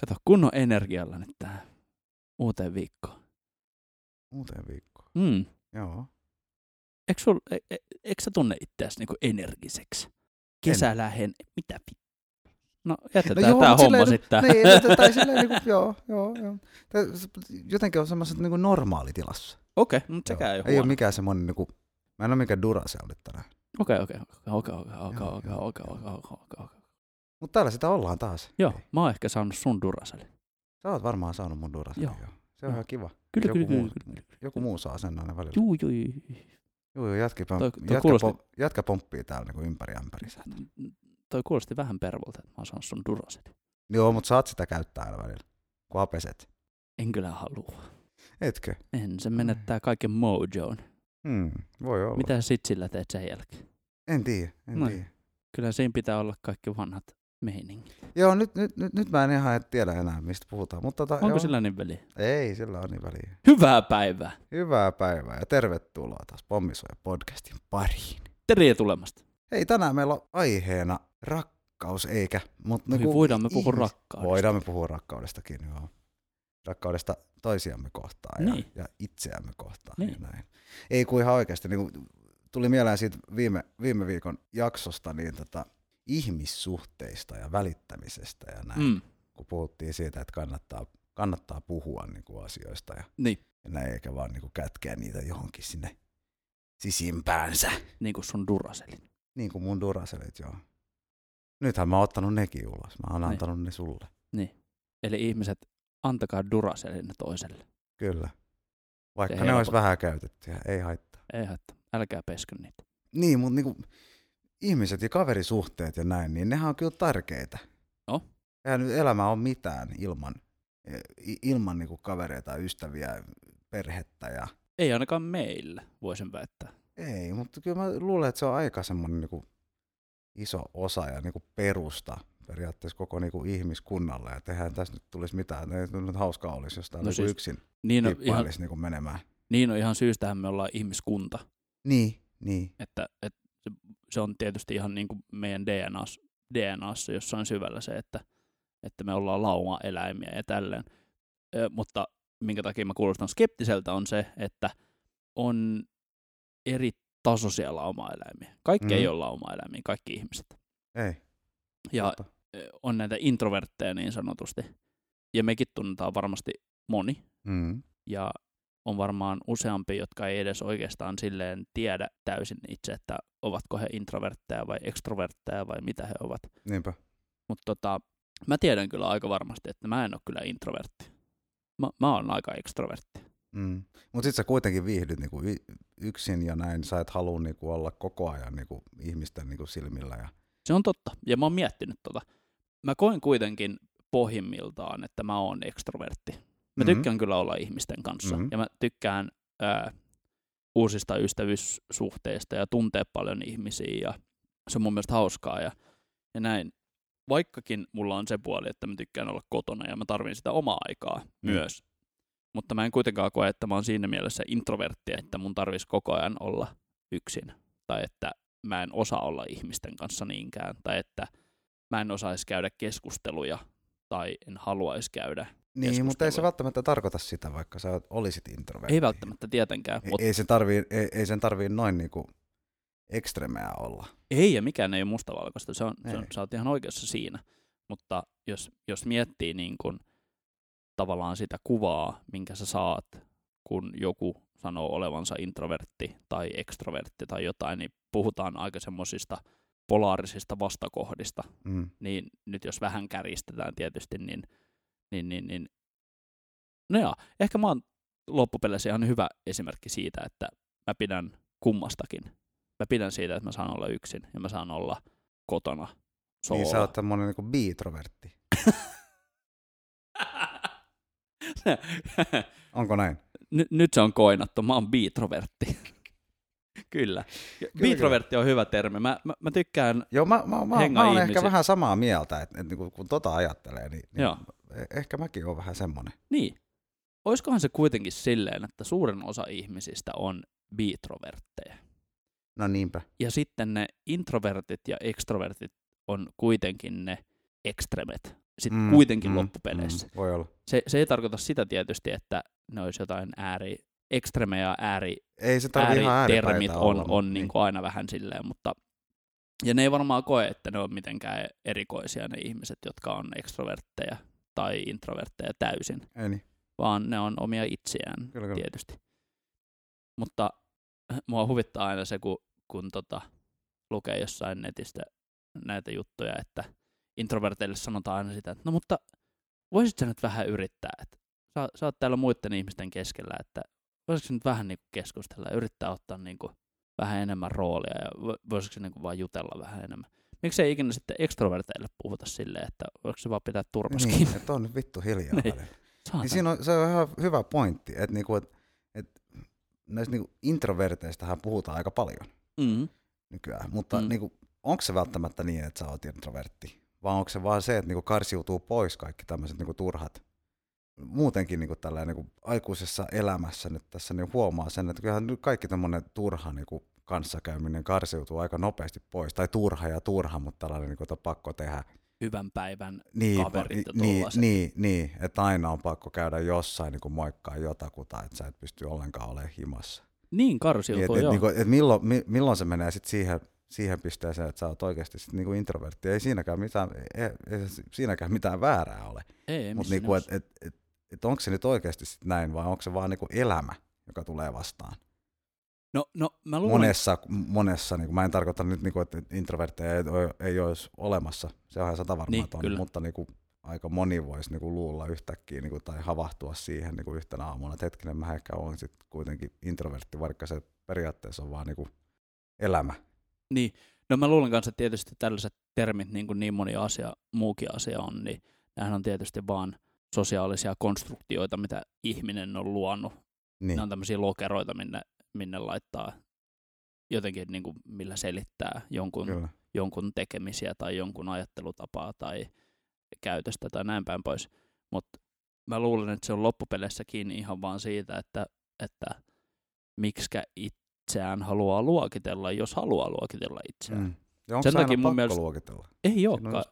Kato, kunnon energialla nyt tähän uuteen viikkoon. Uuteen viikkoon. Mm. Joo. Eikö, sul, e, e, eikö sä tunne itseäsi niinku energiseksi? Kesä lähen, mitä vi... No jätetään joo, tää mut homma silleen- sitten. Niin, tai silleen niinku, joo, joo, joo. Tää Jotenkin on semmoiset niinku normaalitilassa. Okei, mutta sekään ei ole Ei ole mikään semmoinen niinku, mä en ole mikään Duracell nyt tänään. Okei, okei, okei, okei, okei, okei, okei, joo. okei, okei, okei, okei. Mutta täällä sitä ollaan taas. Joo, Hei, mä oon ehkä saanut sun Duracelin. Sä oot varmaan saanut mun Duracellin Joo. joo. Se on Joo. ihan kiva. Kyllä, joku, kyllä, muu, kyllä, kyllä. joku muu saa sen aina välillä. Juu, juu, juu. Joo, joo, jätkä, Toi- toi, jätkä, kuulosti- pom, jätkä pomppii täällä niinku ympäri ämpärissä. Toi kuulosti vähän pervolta, että mä oon saanut sun Duracelin. Joo, mutta saat sitä käyttää aina välillä, kun apeset. En kyllä halua. Etkö? En, se menettää kaiken mojoon. Hmm, voi olla. Mitä sit sillä teet sen jälkeen? En tiedä, en Noin. tiedä. Kyllä siinä pitää olla kaikki vanhat meiningit. Joo, nyt, nyt, nyt, nyt mä en ihan tiedä enää, mistä puhutaan. Mutta tota, Onko joo. sillä niin väliä? Ei, sillä on niin väliä. Hyvää päivää! Hyvää päivää ja tervetuloa taas Pommisuoja podcastin pariin. Tere tulemasta. Hei, tänään meillä on aiheena rakkaus, eikä, mutta Niin niinku voidaan me puhua ihmis- rakkaudesta. Voidaan me puhua rakkaudestakin, joo. Rakkaudesta toisiamme kohtaan ja, Niin. ja itseämme kohtaan Niin. ja näin. Ei kun ihan oikeasti, niin kuin tuli mieleen siitä viime, viime viikon jaksosta, niin tota, ihmissuhteista ja välittämisestä ja näin. Mm. Kun puhuttiin siitä, että kannattaa, kannattaa puhua niin kuin asioista ja, Niin, ja näin, eikä vaan niin kuin kätkeä niitä johonkin sinne sisimpäänsä. niin kuin sun Duracelin. Niin kuin mun duraselit, joo. Nythän mä oon ottanut nekin ulos. Mä oon Niin. antanut ne sulle. Eli ihmiset, antakaa Duracelin toiselle. Kyllä. Vaikka Se ne olisi vähän käytettyjä, ei haittaa. Ei haittaa. Älkää peskö niitä. Niin, mutta niinku, ihmiset ja kaverisuhteet ja näin, niin nehän on kyllä tärkeitä. No. Eihän nyt elämä ole mitään ilman, ilman niinku kavereita, ystäviä, perhettä ja... Ei ainakaan meillä, voisin väittää. Ei, mutta kyllä mä luulen, että se on aika semmoinen niinku iso osa ja niinku perusta periaatteessa koko niinku ihmiskunnalle. Ja eihän tässä nyt tulisi mitään. Ei nyt hauskaa olisi, jos tämä No no siis yksin Niin on, ihan, niinku menemään. niin on ihan syystähän me ollaan ihmiskunta. Niin, niin. Että, että se, se on tietysti ihan niin kuin meidän DNAssa, DNAssa jossain syvällä se, että, että me ollaan lauma-eläimiä ja tälleen. Ö, mutta minkä takia mä kuulostan skeptiseltä on se, että on eri tasoisia lauma-eläimiä. Kaikki Mhm. ei ole lauma-eläimiä, kaikki ihmiset. Ei. Ja totta. on näitä introvertteja niin sanotusti. Ja mekin tunnetaan varmasti moni. Mm. Ja on varmaan useampi, jotka ei edes oikeastaan silleen tiedä täysin itse, että ovatko he introvertteja vai extrovertteja vai mitä he ovat. Niinpä. Mutta tota, mä tiedän kyllä aika varmasti, että mä en ole kyllä introvertti. Mä, mä oon aika extrovertti. Mm. Mutta sitten sä kuitenkin viihdyt niinku yksin ja näin. Sä et halua niinku olla koko ajan niinku ihmisten niinku silmillä. Ja... Se on totta, ja mä oon miettinyt tota. Mä koen kuitenkin pohjimmiltaan, että mä oon extrovertti. Mä Mhm. tykkään kyllä olla ihmisten kanssa, Mhm. ja mä tykkään ää, uusista ystävyyssuhteista ja tuntea paljon ihmisiä, ja se on mun mielestä hauskaa, ja, ja näin. Vaikkakin mulla on se puoli, että mä tykkään olla kotona, ja mä tarvin sitä omaa aikaa Mm. myös. Mutta mä en kuitenkaan koe, että mä oon siinä mielessä introvertti, että mun tarvitsisi koko ajan olla yksin. Tai että mä en osaa olla ihmisten kanssa niinkään. Tai että mä en osaisi käydä keskusteluja tai en haluaisi käydä. Niin, mutta ei se välttämättä tarkoita sitä, vaikka sä olisit introvertti. Ei välttämättä tietenkään, Ei, mutta ei, sen tarvii, ei, ei sen tarvii noin niinku ekstremeä olla. ei ja mikään ei ole mustavalkoista. Se on, se on, sä oot ihan oikeassa siinä. Mutta jos, jos miettii niin kun, tavallaan sitä kuvaa, minkä sä saat, kun joku sanoo olevansa introvertti tai extrovertti tai jotain, niin puhutaan aika semmoisista polaarisista vastakohdista. Mm. Niin nyt jos vähän kärjistetään tietysti, niin, niin, niin, niin no joo, ehkä mä oon loppupeleissä ihan hyvä esimerkki siitä, että mä pidän kummastakin. Mä pidän siitä, että mä saan olla yksin ja mä saan olla kotona solo. Niin sä oot tämmönen niinku biitrovertti. Onko näin? Ny- nyt se on koinattu, mä oon biitrovertti. kyllä. Biitrovertti on hyvä termi. Mä, mä, mä tykkään, Joo, mä, mä, mä, mä oon ihmisiä. ehkä vähän samaa mieltä, että, että kun, kun tota ajattelee, niin, niin Joo. E- ehkä mäkin oon vähän semmonen. niin, oiskohan se kuitenkin silleen, että suurin osa ihmisistä on biitrovertteja. No niinpä. Ja sitten ne introvertit ja extrovertit on kuitenkin ne ekstremet. sitten mm, kuitenkin mm, loppupeleissä. Mm, voi olla. Se, se ei tarkoita sitä tietysti, että ne olisi jotain ääri, ekstremejä ääri, ei se ääritermit on, olla, on niin. Niin kuin aina vähän silleen, mutta ja ne ei varmaan koe, että ne on mitenkään erikoisia ne ihmiset, jotka on ekstrovertteja tai introvertteja täysin. Ei niin. Vaan ne on omia itseään kyllä, kyllä. tietysti. Mutta mua huvittaa aina se, kun, kun tota, lukee jossain netistä näitä juttuja, että introverteille sanotaan aina sitä, että no mutta voisit sä nyt vähän yrittää, että sä, sä oot täällä muiden ihmisten keskellä, että voisitko nyt vähän niin keskustella ja yrittää ottaa niin kuin vähän enemmän roolia ja voisiko se niin vaan jutella vähän enemmän. Miksi ei ikinä sitten ekstroverteille puhuta silleen, että voiko se vaan pitää turpas niin, että on nyt vittu hiljaa niin. niin siinä on, se on ihan hyvä pointti, että niinku, et, et, näistä niinku introverteistähän puhutaan aika paljon mm-hmm. nykyään, mutta mm. niinku, onko se välttämättä niin, että sä oot introvertti? Vai onko se vaan se, että niinku karsiutuu pois kaikki tämmöiset niinku turhat muutenkin niin kuin niin kuin aikuisessa elämässä nyt tässä niin huomaa sen, että kyllähän kaikki tämmöinen turha niin kuin kanssakäyminen karsiutuu aika nopeasti pois, tai turha ja turha, mutta tällainen niin kuin, pakko tehdä. Hyvän päivän niin, kaverit ja niin, niin, niin, että aina on pakko käydä jossain niin kuin moikkaa jotakuta, että sä et pysty ollenkaan olemaan himassa. Niin, karsiutuu, niin, et, et, niin et milloin, milloin se menee sitten siihen, siihen pisteeseen, että sä oot oikeasti sit niinku introvertti. Ei siinäkään mitään, ei, ei siinäkään mitään väärää ole. Ei, Mutta niinku, et, et, et, että onko se nyt oikeasti sit näin vai onko se vaan niinku elämä, joka tulee vastaan. No, no mä luulen... Monessa, monessa niinku, mä en tarkoita nyt, niinku, että introvertteja ei, ei olisi olemassa, se on ihan sata varmaan, niin, on, mutta niinku, aika moni voisi niinku, luulla yhtäkkiä niinku, tai havahtua siihen niinku, yhtenä aamuna, että hetkinen, mä ehkä olen sit kuitenkin introvertti, vaikka se periaatteessa on vaan niinku, elämä. Niin, no mä luulen kanssa, että tietysti tällaiset termit, niin kuin niin moni asia, muukin asia on, niin nämähän on tietysti vaan sosiaalisia konstruktioita, mitä ihminen on luonut. Niin. Ne on tämmöisiä lokeroita, minne, minne laittaa jotenkin, niin kuin, millä selittää jonkun, jonkun tekemisiä tai jonkun ajattelutapaa tai käytöstä tai näin päin pois. Mutta mä luulen, että se on loppupeleissä kiinni ihan vaan siitä, että, että miksikä itseään haluaa luokitella, jos haluaa luokitella itseään. Mm. Ja onko Sen takia mun mielestä... luokitella? Ei olekaan.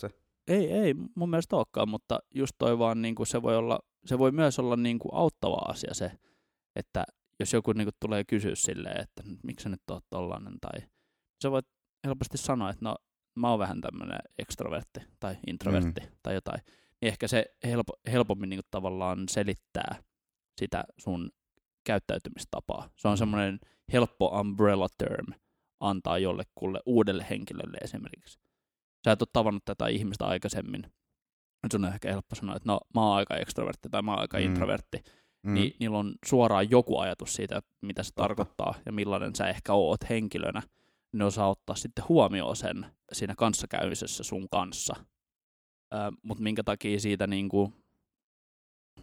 Ei, ei mun mielestä olekaan, mutta just toi vaan niin kuin se voi olla, se voi myös olla niin kuin auttava asia se, että jos joku niin kuin tulee kysyä silleen, että miksi sä nyt oot tollanen, tai sä voit helposti sanoa, että no mä oon vähän tämmönen ekstrovertti tai introvertti mm. tai jotain, niin ehkä se helpo, helpommin niin kuin tavallaan selittää sitä sun käyttäytymistapaa. Se on mm. semmoinen helppo umbrella term antaa jollekulle uudelle henkilölle esimerkiksi sä et ole tavannut tätä ihmistä aikaisemmin, sun on ehkä helppo sanoa, että no mä oon aika ekstrovertti tai mä oon aika mm. introvertti, mm. niin niillä on suoraan joku ajatus siitä, mitä se Totta. tarkoittaa ja millainen sä ehkä oot henkilönä. Ne osaa ottaa sitten huomioon sen siinä kanssakäymisessä sun kanssa. Mutta minkä takia siitä niinku,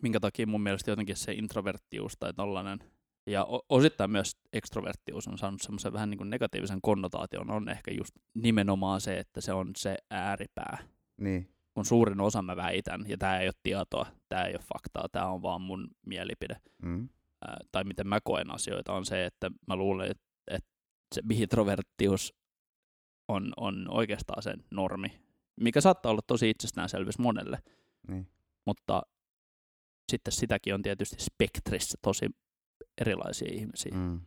minkä takia mun mielestä jotenkin se introverttius tai tollainen ja osittain myös ekstroverttius on saanut semmoisen vähän niin kuin negatiivisen konnotaation, on ehkä just nimenomaan se, että se on se ääripää. Niin. Kun suurin osa mä väitän, ja tämä ei ole tietoa, tämä ei ole faktaa, tämä on vaan mun mielipide, mm. ää, tai miten mä koen asioita, on se, että mä luulen, että, että se introverttius on, on oikeastaan se normi, mikä saattaa olla tosi itsestäänselvyys monelle, niin. mutta sitten sitäkin on tietysti spektrissä tosi erilaisia ihmisiä. Mm.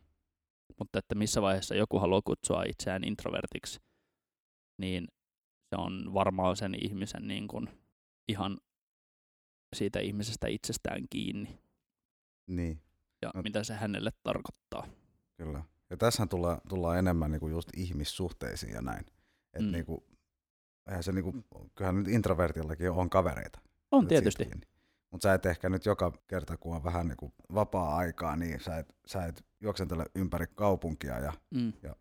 Mutta että missä vaiheessa joku haluaa kutsua itseään introvertiksi, niin se on varmaan sen ihmisen niin kuin ihan siitä ihmisestä itsestään kiinni. Niin. Ja no, mitä se hänelle tarkoittaa. Kyllä. Ja tässä tullaan, tullaan enemmän niin kuin just ihmissuhteisiin ja näin. Et mm. niin kuin, eihän se niin kuin, kyllähän nyt introvertillakin on kavereita. On tietysti. Niin. Mutta sä et ehkä nyt joka kerta, kun on vähän niin vapaa-aikaa, niin sä et, sä et juoksentele ympäri kaupunkia ja, mm. ja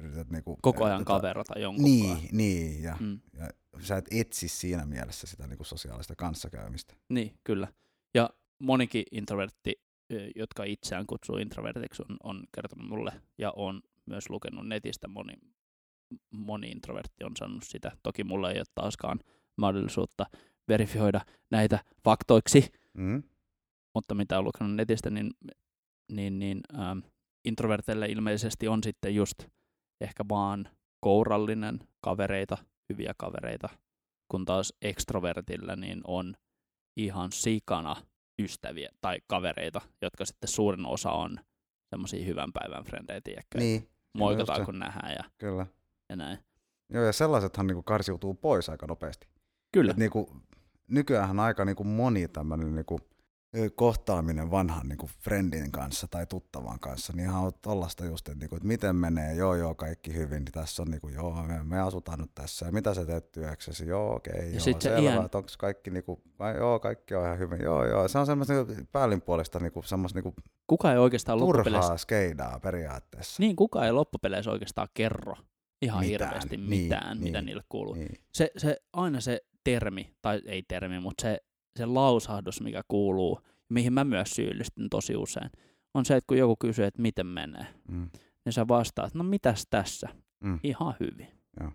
yrität niin kuin, Koko ajan tota, kaverata jonkun Niin, niin ja, mm. ja sä et etsi siinä mielessä sitä niin kuin sosiaalista kanssakäymistä. Niin, kyllä. Ja monikin introvertti, jotka itseään kutsuu introvertiksi, on, on kertonut mulle ja on myös lukenut netistä moni, moni introvertti on sanonut sitä. Toki mulla ei ole taaskaan mahdollisuutta verifioida näitä faktoiksi, mm. mutta mitä on lukenut netistä, niin, niin, niin ähm, introverteille ilmeisesti on sitten just ehkä vaan kourallinen kavereita, hyviä kavereita, kun taas ekstrovertillä niin on ihan sikana ystäviä tai kavereita, jotka sitten suurin osa on semmoisia hyvän päivän frendejä, tiedätkö? Niin. Moikataan, kun nähdään ja, Kyllä. ja näin. Joo, ja sellaisethan niinku karsiutuu pois aika nopeasti. Kyllä. Et niinku, nykyään aika niinku moni tämmöinen niinku kohtaaminen vanhan niin kuin friendin kanssa tai tuttavan kanssa, niin ihan on tollasta just, että, niin kuin, että miten menee, joo joo kaikki hyvin, niin tässä on niin kuin, joo me, me asutaan nyt tässä, ja mitä sä teet työksesi, joo okei, okay, joo selvä, iän... että onko kaikki, niin kuin, vai, joo kaikki on ihan hyvin, joo joo, se on semmoista niin päällinpuolista niin kuin, semmoista niin kuin, kuka ei oikeastaan turhaa skeidaa periaatteessa. Niin, kuka ei loppupeleissä oikeastaan kerro ihan mitään. hirveästi niin, mitään, niin, mitä niin, niille kuuluu. Niin. Se, se, aina se termi, tai ei termi, mutta se se lausahdus, mikä kuuluu, mihin mä myös syyllistyn tosi usein, on se, että kun joku kysyy, että miten menee, mm. niin sä vastaat, no mitäs tässä? Mm. Ihan hyvin. Joo.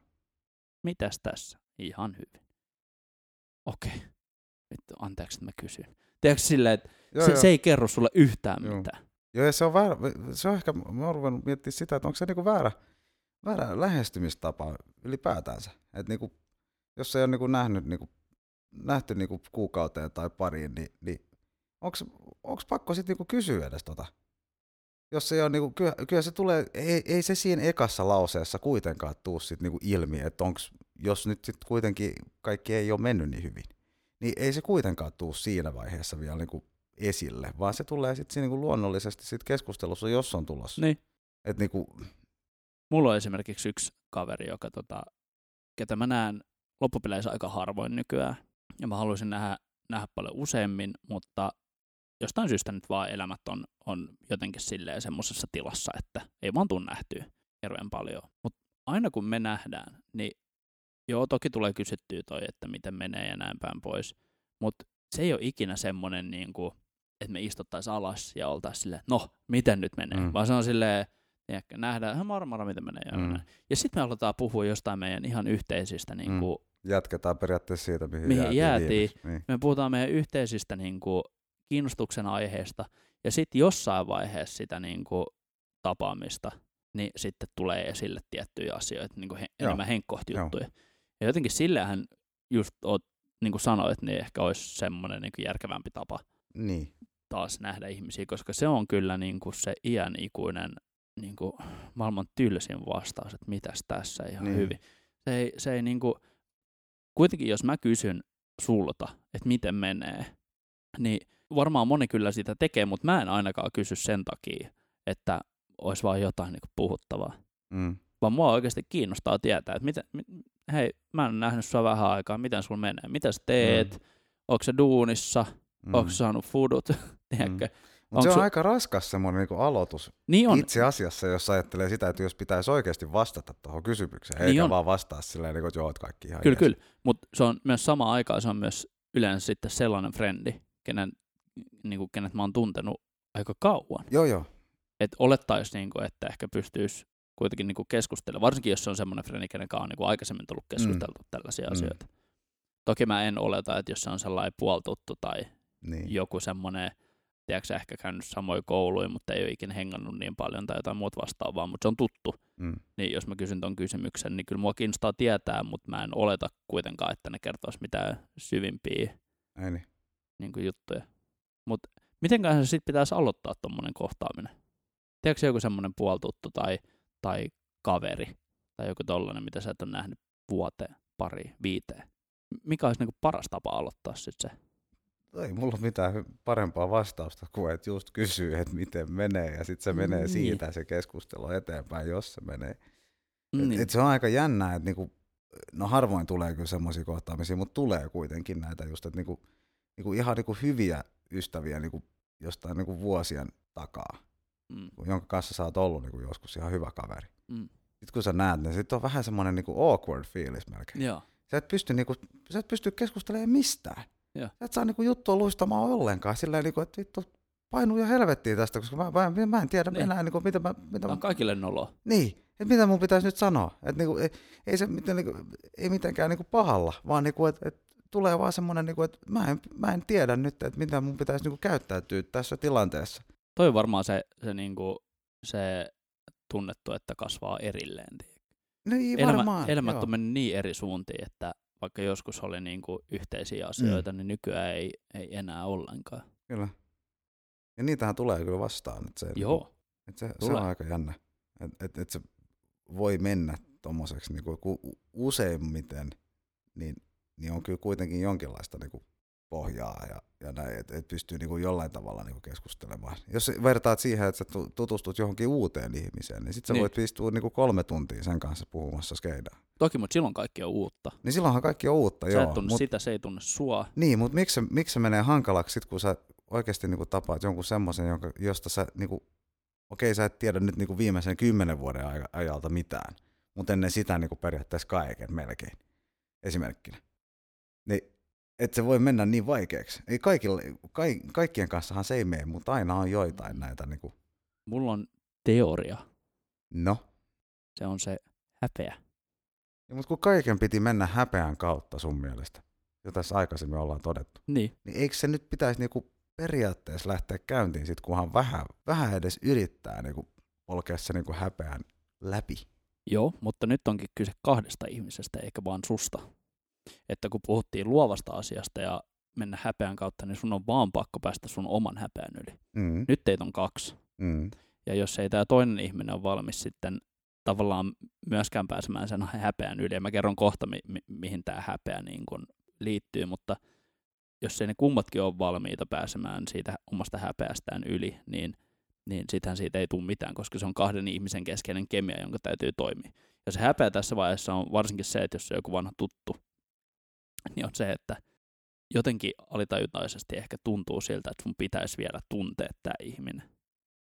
Mitäs tässä? Ihan hyvin. Okei. Okay. Vittu, anteeksi, että mä kysyn. Tiedätkö silleen, että joo, se, joo. se ei kerro sulle yhtään joo. mitään. Joo, ja se on, väärä, se on ehkä, mä oon ruvennut miettimään sitä, että onko se niinku väärä, väärä lähestymistapa ylipäätänsä. Että niinku, jos ei ole niinku nähnyt niinku nähty niinku kuukauteen tai pariin, niin, niin onko pakko sitten niinku kysyä edes tota? Jos se on niinku, kyllä, kyllä, se tulee, ei, ei se siinä ekassa lauseessa kuitenkaan tuu sit niinku ilmi, että onks, jos nyt sit kuitenkin kaikki ei ole mennyt niin hyvin, niin ei se kuitenkaan tuu siinä vaiheessa vielä niinku esille, vaan se tulee sitten niinku luonnollisesti sit keskustelussa, jos on tulossa. Niin. Et niinku... Mulla on esimerkiksi yksi kaveri, joka tota, ketä mä näen loppupeleissä aika harvoin nykyään, ja mä haluaisin nähdä, nähdä paljon useammin, mutta jostain syystä nyt vaan elämät on, on jotenkin silleen semmoisessa tilassa, että ei vaan tuu nähtyä hirveän paljon. Mutta aina kun me nähdään, niin joo, toki tulee kysyttyä toi, että miten menee ja näin päin pois, mutta se ei ole ikinä semmoinen, niin kuin, että me istuttaisiin alas ja oltaisiin silleen, no, miten nyt menee, mm. vaan se on silleen, Tiedätkö, nähdään ihan moro, miten menee. Mm. Ja sitten me aletaan puhua jostain meidän ihan yhteisistä niin kuin, mm jatketaan periaatteessa siitä, mihin, mihin jäätiin. jäätiin. Niin. Me puhutaan meidän yhteisistä niin kuin, kiinnostuksen aiheesta, ja sitten jossain vaiheessa sitä niin kuin, tapaamista, niin sitten tulee esille tiettyjä asioita, niin kuin he, enemmän henkkohtijuttuja. Ja jotenkin sillehän just oot, niin kuin sanoit, niin ehkä olisi semmoinen niin järkevämpi tapa niin. taas nähdä ihmisiä, koska se on kyllä niin kuin se iän ikuinen niin kuin maailman tylsin vastaus, että mitäs tässä ihan niin. hyvin. Se ei, se ei niin kuin, kuitenkin jos mä kysyn sulta, että miten menee, niin varmaan moni kyllä sitä tekee, mutta mä en ainakaan kysy sen takia, että olisi vaan jotain niin puhuttavaa. Mm. Vaan mua oikeasti kiinnostaa tietää, että miten, hei, mä en nähnyt sua vähän aikaa, miten sulla menee, mitä sä teet, mm. onko se duunissa, mm. onko saanut foodut, tiedätkö? Mm. Mutta se on su- aika raskas semmoinen niinku aloitus niin on. itse asiassa, jos ajattelee sitä, että jos pitäisi oikeasti vastata tuohon kysymykseen, niin eikä on. vaan vastaa silleen, niin kuin, että joo, että kaikki ihan Kyllä, jees. kyllä. Mutta se on myös sama aikaa, se on myös yleensä sitten sellainen frendi, kenen, niin kuin, kenet mä oon tuntenut aika kauan. Joo, joo. Että olettaisi, niin kuin, että ehkä pystyisi kuitenkin niin keskustelemaan, varsinkin jos se on semmoinen frendi, kenen kanssa on niin kuin aikaisemmin tullut keskusteltu mm. tällaisia mm. asioita. Toki mä en oleta, että jos se on sellainen puoltuttu tai niin. joku semmoinen – tiedätkö, ehkä käynyt samoin kouluja, mutta ei ole ikinä hengannut niin paljon tai jotain muuta vastaavaa, mutta se on tuttu. Mm. Niin jos mä kysyn ton kysymyksen, niin kyllä mua kiinnostaa tietää, mutta mä en oleta kuitenkaan, että ne kertoisi mitään syvimpiä niin. Niin kuin juttuja. Mutta mitenköhän se sitten pitäisi aloittaa tuommoinen kohtaaminen? Tiedätkö joku semmoinen puoltuttu tai, tai kaveri tai joku tollainen, mitä sä et ole nähnyt vuoteen, pari, viiteen? Mikä olisi niinku paras tapa aloittaa sitten se? Ei mulla mitään parempaa vastausta kuin, että just kysyy, että miten menee, ja sitten se menee niin. siitä se keskustelu eteenpäin, jos se menee. Niin. Et, et se on aika jännää, että niinku, no harvoin tulee kyllä semmoisia kohtaamisia, mutta tulee kuitenkin näitä just, että niinku, niinku ihan niinku hyviä ystäviä niinku jostain niinku vuosien takaa, mm. jonka kanssa sä oot ollut niinku joskus ihan hyvä kaveri. Mm. Sitten kun sä näet, niin sitten on vähän semmoinen niinku awkward fiilis melkein. Joo. Sä et pysty, niinku, sä et pysty keskustelemaan mistään. Ja. Et saa niinku juttua luistamaan ollenkaan, sillä niinku, että vittu painu ja helvettiin tästä, koska mä, mä, mä en tiedä niin. enää, niinku, mitä mä... Mitä on kaikille nolo. Niin, että mitä mun pitäisi nyt sanoa. Että niinku, ei, ei se miten, niinku, ei mitenkään niinku pahalla, vaan niinku, että et tulee vaan semmoinen, niinku, että mä en, mä en tiedä nyt, että mitä mun pitäisi niinku käyttäytyä tässä tilanteessa. Toi on varmaan se, se, niinku, se tunnettu, että kasvaa erilleen. Niin, Elämä, varmaan. Elämät on mennyt niin eri suuntiin, että vaikka joskus oli niin kuin yhteisiä asioita, mm. niin nykyään ei, ei enää ollenkaan. Kyllä. Ja niitähän tulee kyllä vastaan. Että se, Joo. Että se, se on aika jännä. Että et, et se voi mennä tuommoiseksi niin kuin, useimmiten, niin, niin on kyllä kuitenkin jonkinlaista niin kuin pohjaa ja, ja näin, että et pystyy niin kuin jollain tavalla niin kuin keskustelemaan. Jos vertaat siihen, että sä tutustut johonkin uuteen ihmiseen, niin sitten sä niin. voit istua niin kuin kolme tuntia sen kanssa puhumassa skeidaa. Toki, mutta silloin kaikki on uutta. Niin silloinhan kaikki on uutta, sä joo. Sä et tunne mut, sitä, se ei tunne sua. Niin, mutta miksi, miksi se menee hankalaksi sit, kun sä oikeasti niin kuin tapaat jonkun semmoisen, josta sä, niin kuin, okei sä et tiedä nyt niin kuin viimeisen kymmenen vuoden ajalta mitään, mutta ennen sitä niin kuin periaatteessa kaiken melkein, esimerkkinä. Niin että se voi mennä niin vaikeaksi. Ei kaikille, ka, kaikkien kanssahan se ei mene, mutta aina on joitain näitä. Niin kuin. Mulla on teoria. No? Se on se häpeä. Ja, mutta kun kaiken piti mennä häpeän kautta sun mielestä, jo tässä aikaisemmin ollaan todettu, niin, niin eikö se nyt pitäisi niinku periaatteessa lähteä käyntiin, sit kunhan vähän, vähän edes yrittää niinku polkea se niinku häpeän läpi? Joo, mutta nyt onkin kyse kahdesta ihmisestä eikä vaan susta että kun puhuttiin luovasta asiasta ja mennä häpeän kautta, niin sun on vaan pakko päästä sun oman häpeän yli. Mm. Nyt teitä on kaksi. Mm. Ja jos ei tämä toinen ihminen ole valmis sitten tavallaan myöskään pääsemään sen häpeän yli, ja mä kerron kohta, mi- mi- mihin tämä häpeä niin kun liittyy, mutta jos ei ne kummatkin ole valmiita pääsemään siitä omasta häpeästään yli, niin, niin sittenhän siitä ei tule mitään, koska se on kahden ihmisen keskeinen kemia, jonka täytyy toimia. Ja se häpeä tässä vaiheessa on varsinkin se, että jos se on joku vanha tuttu, niin on se, että jotenkin alitajutaisesti ehkä tuntuu siltä, että sun pitäisi vielä tuntea tämä ihminen.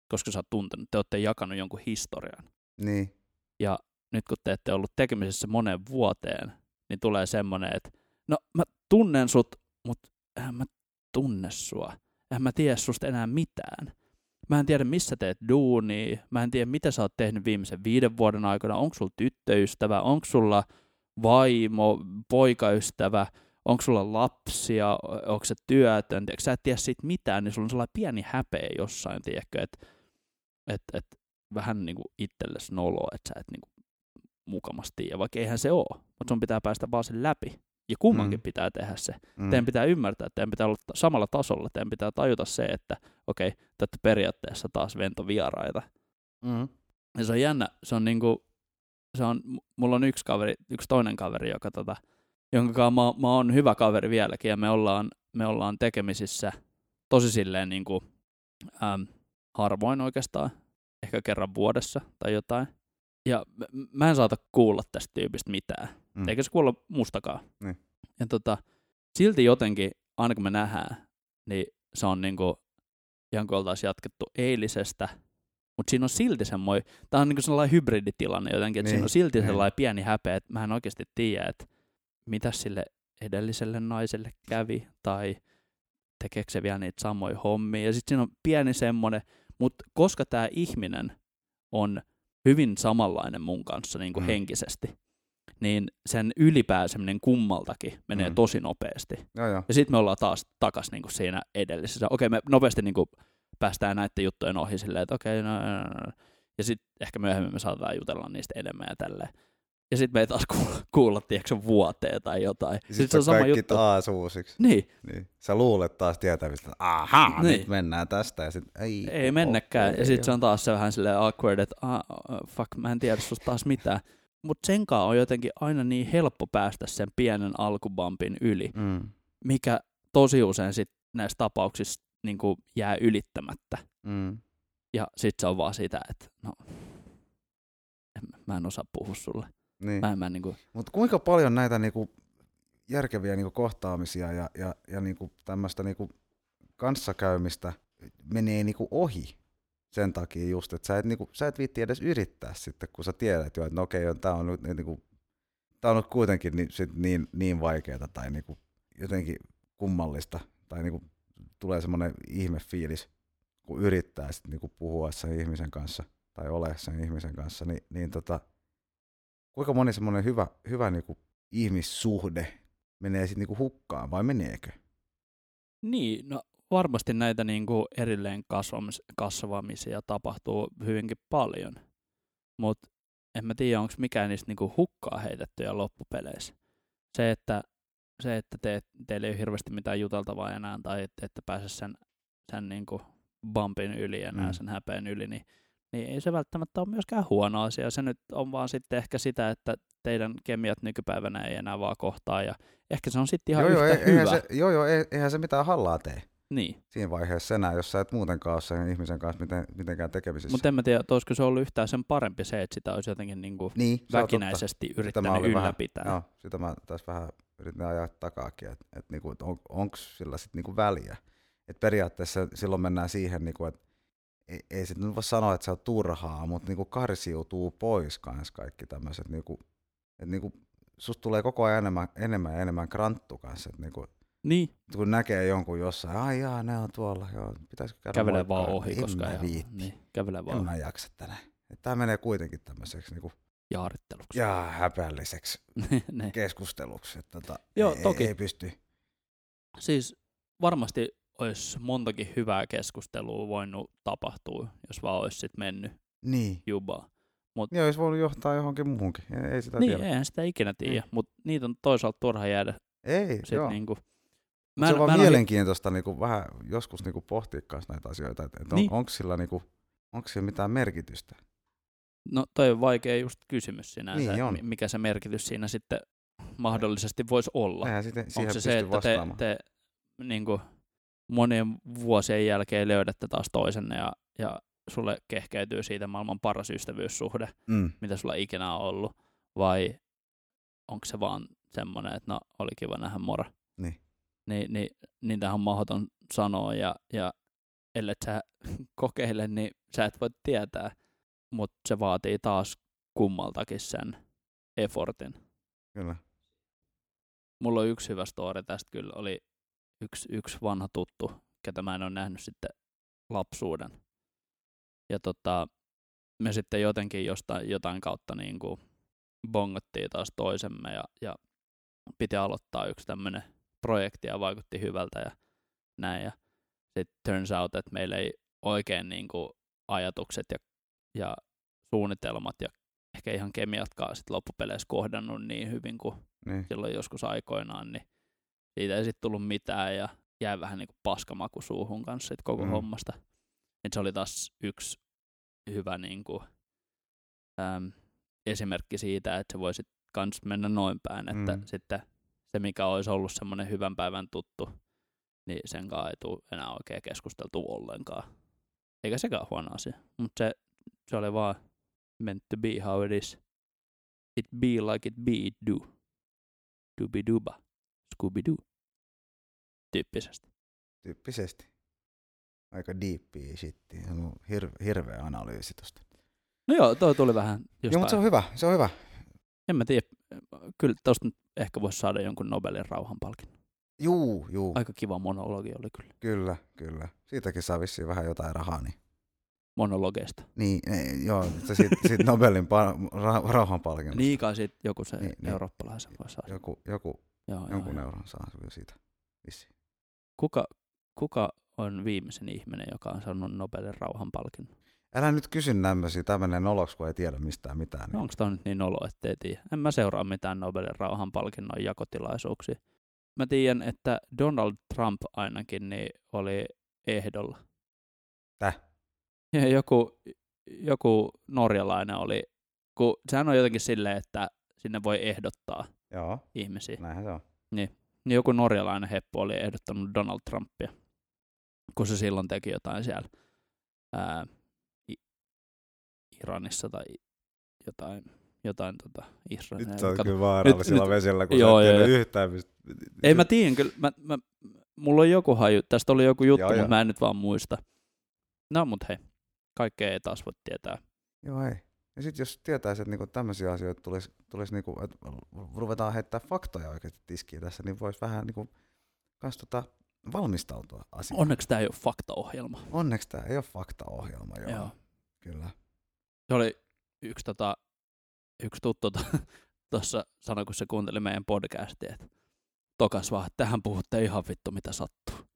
Koska sä oot tuntenut, te olette jakanut jonkun historian. Niin. Ja nyt kun te ette ollut tekemisessä moneen vuoteen, niin tulee semmoinen, että no mä tunnen sut, mutta en mä tunne sua. En mä tiedä susta enää mitään. Mä en tiedä, missä teet duunia. Mä en tiedä, mitä sä oot tehnyt viimeisen viiden vuoden aikana. Onko sulla tyttöystävä? Onko sulla vaimo, poikaystävä, onko sulla lapsia, onko se työtön, tiedätkö, sä et tiedä siitä mitään, niin sulla on sellainen pieni häpeä jossain, tiedätkö, että et, et, vähän niin kuin itsellesi nolo, että sä et niin kuin mukamasti tiedä, vaikka eihän se ole, mutta sun pitää päästä vaan sen läpi. Ja kummankin mm. pitää tehdä se. Mm. Teidän pitää ymmärtää, että teidän pitää olla samalla tasolla. Teidän pitää tajuta se, että okei, okay, te olette periaatteessa taas ventovieraita. Mm. Ja se on jännä. Se on niinku, se on, mulla on yksi kaveri, yksi toinen kaveri, joka tota, jonka kanssa mä, mä oon hyvä kaveri vieläkin ja me ollaan, me ollaan tekemisissä tosi silleen niin kuin, äm, harvoin oikeastaan, ehkä kerran vuodessa tai jotain. Ja mä en saata kuulla tästä tyypistä mitään, mm. eikä se kuulla mustakaan. Niin. Ja tota, silti jotenkin, aina kun me nähdään, niin se on niin kuin, ihan kuin oltaisiin jatkettu eilisestä mutta siinä on silti semmoinen, tämä on niinku sellainen hybriditilanne jotenkin, että niin, siinä on silti niin. sellainen pieni häpeä, että mä en oikeasti tiedä, että mitä sille edelliselle naiselle kävi, tai tekeekö se vielä niitä samoja hommia. Ja sitten siinä on pieni semmoinen, mutta koska tämä ihminen on hyvin samanlainen mun kanssa niin kuin mm. henkisesti, niin sen ylipääseminen kummaltakin menee mm. tosi nopeasti. Ja, ja. ja sitten me ollaan taas takas niin kuin siinä edellisessä. Okei, me nopeasti niin kuin päästään näiden juttujen ohi silleen, että okei, okay, no, no, no, no. Ja sitten ehkä myöhemmin me saatetaan jutella niistä enemmän ja tälleen. Ja sitten me ei taas kuulla, kuulla tiedätkö, vuoteen tai jotain. Sitten sit se on sama juttu. taas uusiksi. Niin. niin. Sä luulet taas tietävistä, että aha, niin. nyt mennään tästä. Ja sit, ei, ei mennäkään. Ja sitten se on taas se vähän silleen awkward, että ah, fuck, mä en tiedä susta taas mitään. Mutta senkaan on jotenkin aina niin helppo päästä sen pienen alkubampin yli, mm. mikä tosi usein sit näissä tapauksissa niin kuin jää ylittämättä. Mm. Ja sitten se on vaan sitä, että no, en, mä en osaa puhua sulle. Niin. Mä en, mä niin kuin... Mutta kuinka paljon näitä niin kuin järkeviä niin kuin kohtaamisia ja, ja, ja niin kuin tämmöistä niin kuin kanssakäymistä menee niin kuin ohi sen takia just, että sä et, niinku, sä et viitti edes yrittää sitten, kun sä tiedät jo, että no okei, tämä on nyt niinku, tää on nyt kuitenkin niin, sit niin, niin vaikeaa tai niinku, jotenkin kummallista tai niinku, tulee semmoinen ihmefiilis, kun yrittää sit niinku puhua sen ihmisen kanssa tai ole sen ihmisen kanssa, niin, niin tota, kuinka moni semmoinen hyvä, hyvä niinku ihmissuhde menee sitten niinku hukkaan vai meneekö? Niin, no varmasti näitä niinku erilleen kasvamis- kasvamisia tapahtuu hyvinkin paljon, mutta en mä tiedä, onko mikään niistä niinku hukkaa heitettyjä loppupeleissä. se, että, se, että te, teillä ei ole hirveästi mitään juteltavaa enää tai että ette pääse sen, sen niin kuin bumpin yli enää, mm. sen häpeen yli, niin, niin ei se välttämättä ole myöskään huono asia. Se nyt on vaan sitten ehkä sitä, että teidän kemiat nykypäivänä ei enää vaan kohtaa ja ehkä se on sitten ihan joo, yhtä joo, hyvä. Se, joo, joo, eihän se mitään hallaa tee. Niin. Siinä vaiheessa enää, jos sä et muutenkaan ole sen ihmisen kanssa miten, mitenkään tekemisissä. Mutta en mä tiedä, olisiko se ollut yhtään sen parempi se, että sitä olisi jotenkin niinku niin, väkinäisesti yrittänyt ylläpitää. Vähän, joo, sitä mä tässä vähän yritin ajaa takaakin, että et niinku, et on, onko sillä sitten niinku väliä. Et periaatteessa silloin mennään siihen, niinku, että ei, ei sitten nyt voi sanoa, että se on turhaa, mutta niinku karsiutuu pois kans kaikki tämmöiset, niinku, että niinku, susta tulee koko ajan enemmän, enemmän ja enemmän kranttu kanssa, että niinku, niin. Kun näkee jonkun jossain, ai jaa, ne on tuolla, joo, pitäisikö käydä Kävelee vaan ohi, en koska mä viitti. Niin, kävelee vaan. En mä jaksa tänään. Tämä menee kuitenkin tämmöiseksi niinku, jaaritteluksi. Ja häpeälliseksi keskusteluksi. Että tota, joo, ei, toki. Ei pysty. Siis varmasti olisi montakin hyvää keskustelua voinut tapahtua, jos vaan olisi sit mennyt niin. jubaa. Mut, niin olisi voinut johtaa johonkin muuhunkin, ei sitä niin, tiedä. eihän sitä ikinä tiedä, niin. mutta niitä on toisaalta turha jäädä ei, sit joo. Niinku, Mä en, se on vaan mielenkiintoista ole... niinku, vähän joskus niinku, pohtia näitä asioita, että et on, niin. onko sillä niinku, onko sillä mitään merkitystä. No toi on vaikea just kysymys sinänsä, niin on. mikä se merkitys siinä sitten mahdollisesti voisi olla. Eihän onko se se, että vastaamaan. te, te niin kuin, monien vuosien jälkeen löydätte taas toisenne ja, ja sulle kehkeytyy siitä maailman paras ystävyyssuhde, mm. mitä sulla ikinä on ollut, vai onko se vaan semmoinen, että no oli kiva nähdä moro. Niin niin, niin niitä on mahdoton sanoa ja, ja ellei sä kokeile, niin sä et voi tietää, mutta se vaatii taas kummaltakin sen effortin. Kyllä. Mulla on yksi hyvä story tästä kyllä, oli yksi, yksi vanha tuttu, ketä mä en ole nähnyt sitten lapsuuden. Ja tota, me sitten jotenkin jostain, jotain kautta niin kuin bongattiin taas toisemme ja, ja piti aloittaa yksi tämmöinen projekti ja vaikutti hyvältä ja näin. Ja sitten turns out, että meillä ei oikein niin kuin ajatukset ja, ja suunnitelmat ja ehkä ihan kemiatkaan sit loppupeleissä kohdannut niin hyvin kuin niin. silloin joskus aikoinaan, niin siitä ei sitten tullut mitään ja jäi vähän niin kuin paskamaku suuhun kanssa sit koko mm. hommasta. Et se oli taas yksi hyvä niin kuin, äm, esimerkki siitä, että se voisi kans mennä noin päin, että mm. sitten se, mikä olisi ollut semmoinen hyvän päivän tuttu, niin sen kanssa ei tule enää oikein keskusteltu ollenkaan. Eikä sekään huono asia, mutta se, se oli vaan meant to be how it is. It be like it be, it do. Dubi duba. Scooby doo. Tyyppisesti. Tyyppisesti. Aika diippiä shitti. On hir- hirveä analyysi tosta. No joo, toi tuli vähän jostain. Joo, mutta se on hyvä, se on hyvä. En mä tiedä, kyllä tosta ehkä voisi saada jonkun Nobelin rauhanpalkinnon. Juu, juu. Aika kiva monologi oli kyllä. Kyllä, kyllä. Siitäkin saa vissiin vähän jotain rahaa. Niin. Monologeista. Niin, ei, joo, siitä, siitä Nobelin pa- ra- rauhanpalkinnosta. Niin, kai siitä joku se niin, niin. eurooppalaisen voi saada. Joku, joku joo, jonkun joo, euron saa siitä vissiin. Kuka, kuka on viimeisen ihminen, joka on saanut Nobelin rauhanpalkinnon? Älä nyt kysy tämmöisiä, tämmöinen noloksi, kun ei tiedä mistään mitään. Niin. No onko tämä nyt niin nolo, ettei tiedä? En mä seuraa mitään Nobelin rauhanpalkinnon jakotilaisuuksia. Mä tiedän, että Donald Trump ainakin niin oli ehdolla. Täh? Ja joku, joku norjalainen oli, kun sehän on jotenkin silleen, että sinne voi ehdottaa Joo, ihmisiä. näinhän se on. Niin. niin joku norjalainen heppu oli ehdottanut Donald Trumpia, kun se silloin teki jotain siellä ää, Iranissa tai jotain, jotain tota Israelia. Nyt on Kato, kyllä vaarallisilla nyt, vesillä, kun joo, sä et yhtään mistä... Ei mä tiedän kyllä, mä, mä, mulla on joku haju, tästä oli joku juttu, joo, mutta joo. mä en nyt vaan muista. No mut hei, kaikkea ei taas voi tietää. Joo ei. Ja sitten jos tietäisi, että niinku tämmöisiä asioita tulisi, tulisi niinku, että ruvetaan heittää faktoja oikeasti tiskiin tässä, niin voisi vähän niinku, kans tota, valmistautua asiaan. Onneksi tämä ei ole faktaohjelma. Onneksi tämä ei ole faktaohjelma, joo. joo. Kyllä. Se oli yksi, tota, yksi tuttu tuossa sanoi, kun se kuunteli meidän podcastia, että tokas vaan, että tähän puhutte ihan vittu mitä sattuu.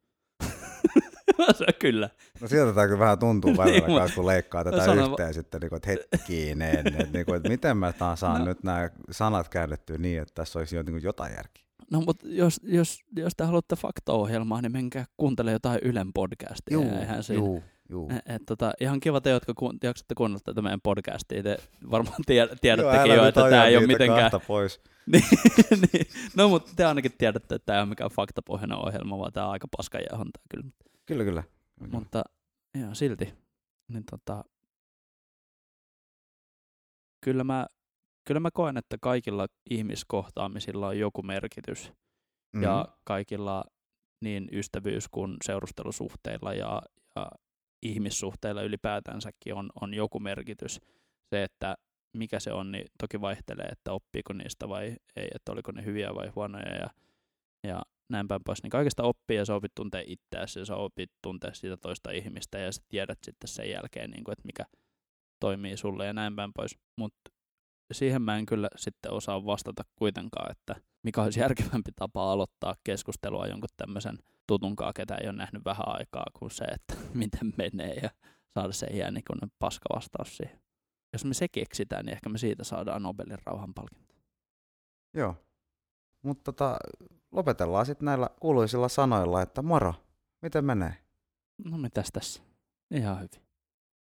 Se kyllä. No sieltä tämä kyllä vähän tuntuu välillä niin, kanssa, kun leikkaa tätä sanon... yhteen sitten, niin kuin, että hetkinen, että, niin kuin, että miten mä saan no. nyt nämä sanat käännettyä niin, että tässä olisi jo, niin kuin jotain järkeä. No mutta jos, jos, jos te haluatte fakta-ohjelmaa, niin menkää kuuntele jotain Ylen podcastia. Juu, Eihän juu, juu. Et, et, tota, ihan kiva te, jotka ku, jaksatte kuunnella tätä meidän podcastia. Te varmaan tiedättekin Joo, jo, että tämä ei ole mitenkään... pois. niin, niin. No mutta te ainakin tiedätte, että tämä ei ole mikään faktapohjainen ohjelma, vaan tämä on aika paskajahonta kyllä. Kyllä, kyllä. Mutta ja, silti. Niin, tota, kyllä mä kyllä mä koen, että kaikilla ihmiskohtaamisilla on joku merkitys. Mm-hmm. Ja kaikilla niin ystävyys- kuin seurustelusuhteilla ja, ja ihmissuhteilla ylipäätänsäkin on, on joku merkitys. Se, että mikä se on, niin toki vaihtelee, että oppiiko niistä vai ei, että oliko ne hyviä vai huonoja ja, ja näin päin pois. Niin kaikesta oppii ja sä opit tuntea itseäsi ja sä opit tuntea sitä toista ihmistä ja sä tiedät sitten sen jälkeen, niin kuin, että mikä toimii sulle ja näin päin pois. Mutta siihen mä en kyllä sitten osaa vastata kuitenkaan, että mikä olisi järkevämpi tapa aloittaa keskustelua jonkun tämmöisen tutunkaa, ketä ei ole nähnyt vähän aikaa, kuin se, että miten menee ja saada se ihan niin paska vastaus siihen. Jos me se keksitään, niin ehkä me siitä saadaan Nobelin rauhanpalkinto. Joo. Mutta tota, lopetellaan sitten näillä kuuluisilla sanoilla, että moro, miten menee? No mitäs tässä? Ihan hyvin.